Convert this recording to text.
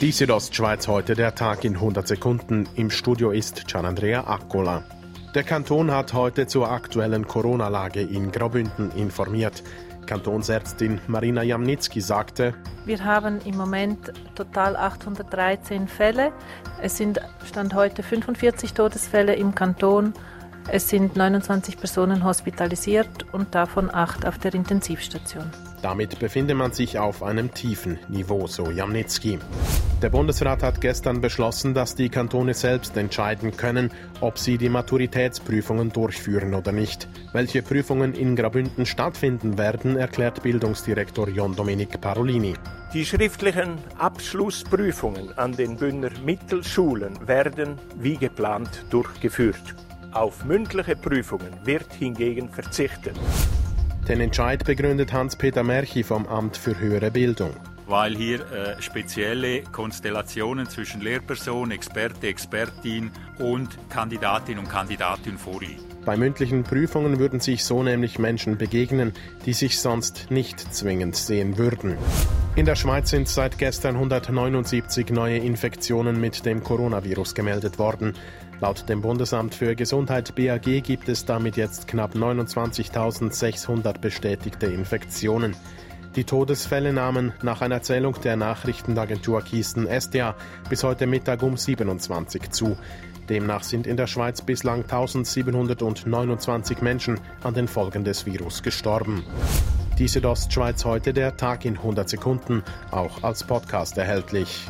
Die Südostschweiz heute der Tag in 100 Sekunden. Im Studio ist Gianandrea Accola. Der Kanton hat heute zur aktuellen Corona-Lage in Graubünden informiert. Kantonsärztin Marina Jamnitzki sagte, wir haben im Moment total 813 Fälle. Es sind Stand heute 45 Todesfälle im Kanton. Es sind 29 Personen hospitalisiert und davon acht auf der Intensivstation. Damit befinde man sich auf einem tiefen Niveau, so Jamnitzki. Der Bundesrat hat gestern beschlossen, dass die Kantone selbst entscheiden können, ob sie die Maturitätsprüfungen durchführen oder nicht. Welche Prüfungen in Grabünden stattfinden werden, erklärt Bildungsdirektor John Dominik Parolini. Die schriftlichen Abschlussprüfungen an den Bündner Mittelschulen werden wie geplant durchgeführt. Auf mündliche Prüfungen wird hingegen verzichtet. Den Entscheid begründet Hans-Peter Merchi vom Amt für höhere Bildung. Weil hier äh, spezielle Konstellationen zwischen Lehrperson, Experte, Expertin und Kandidatin und Kandidatin vorliegen. Bei mündlichen Prüfungen würden sich so nämlich Menschen begegnen, die sich sonst nicht zwingend sehen würden. In der Schweiz sind seit gestern 179 neue Infektionen mit dem Coronavirus gemeldet worden. Laut dem Bundesamt für Gesundheit BAG gibt es damit jetzt knapp 29.600 bestätigte Infektionen. Die Todesfälle nahmen nach einer Zählung der Nachrichtenagentur Kiesten SDA bis heute Mittag um 27 zu. Demnach sind in der Schweiz bislang 1729 Menschen an den Folgen des Virus gestorben. Die Südostschweiz heute der Tag in 100 Sekunden, auch als Podcast erhältlich.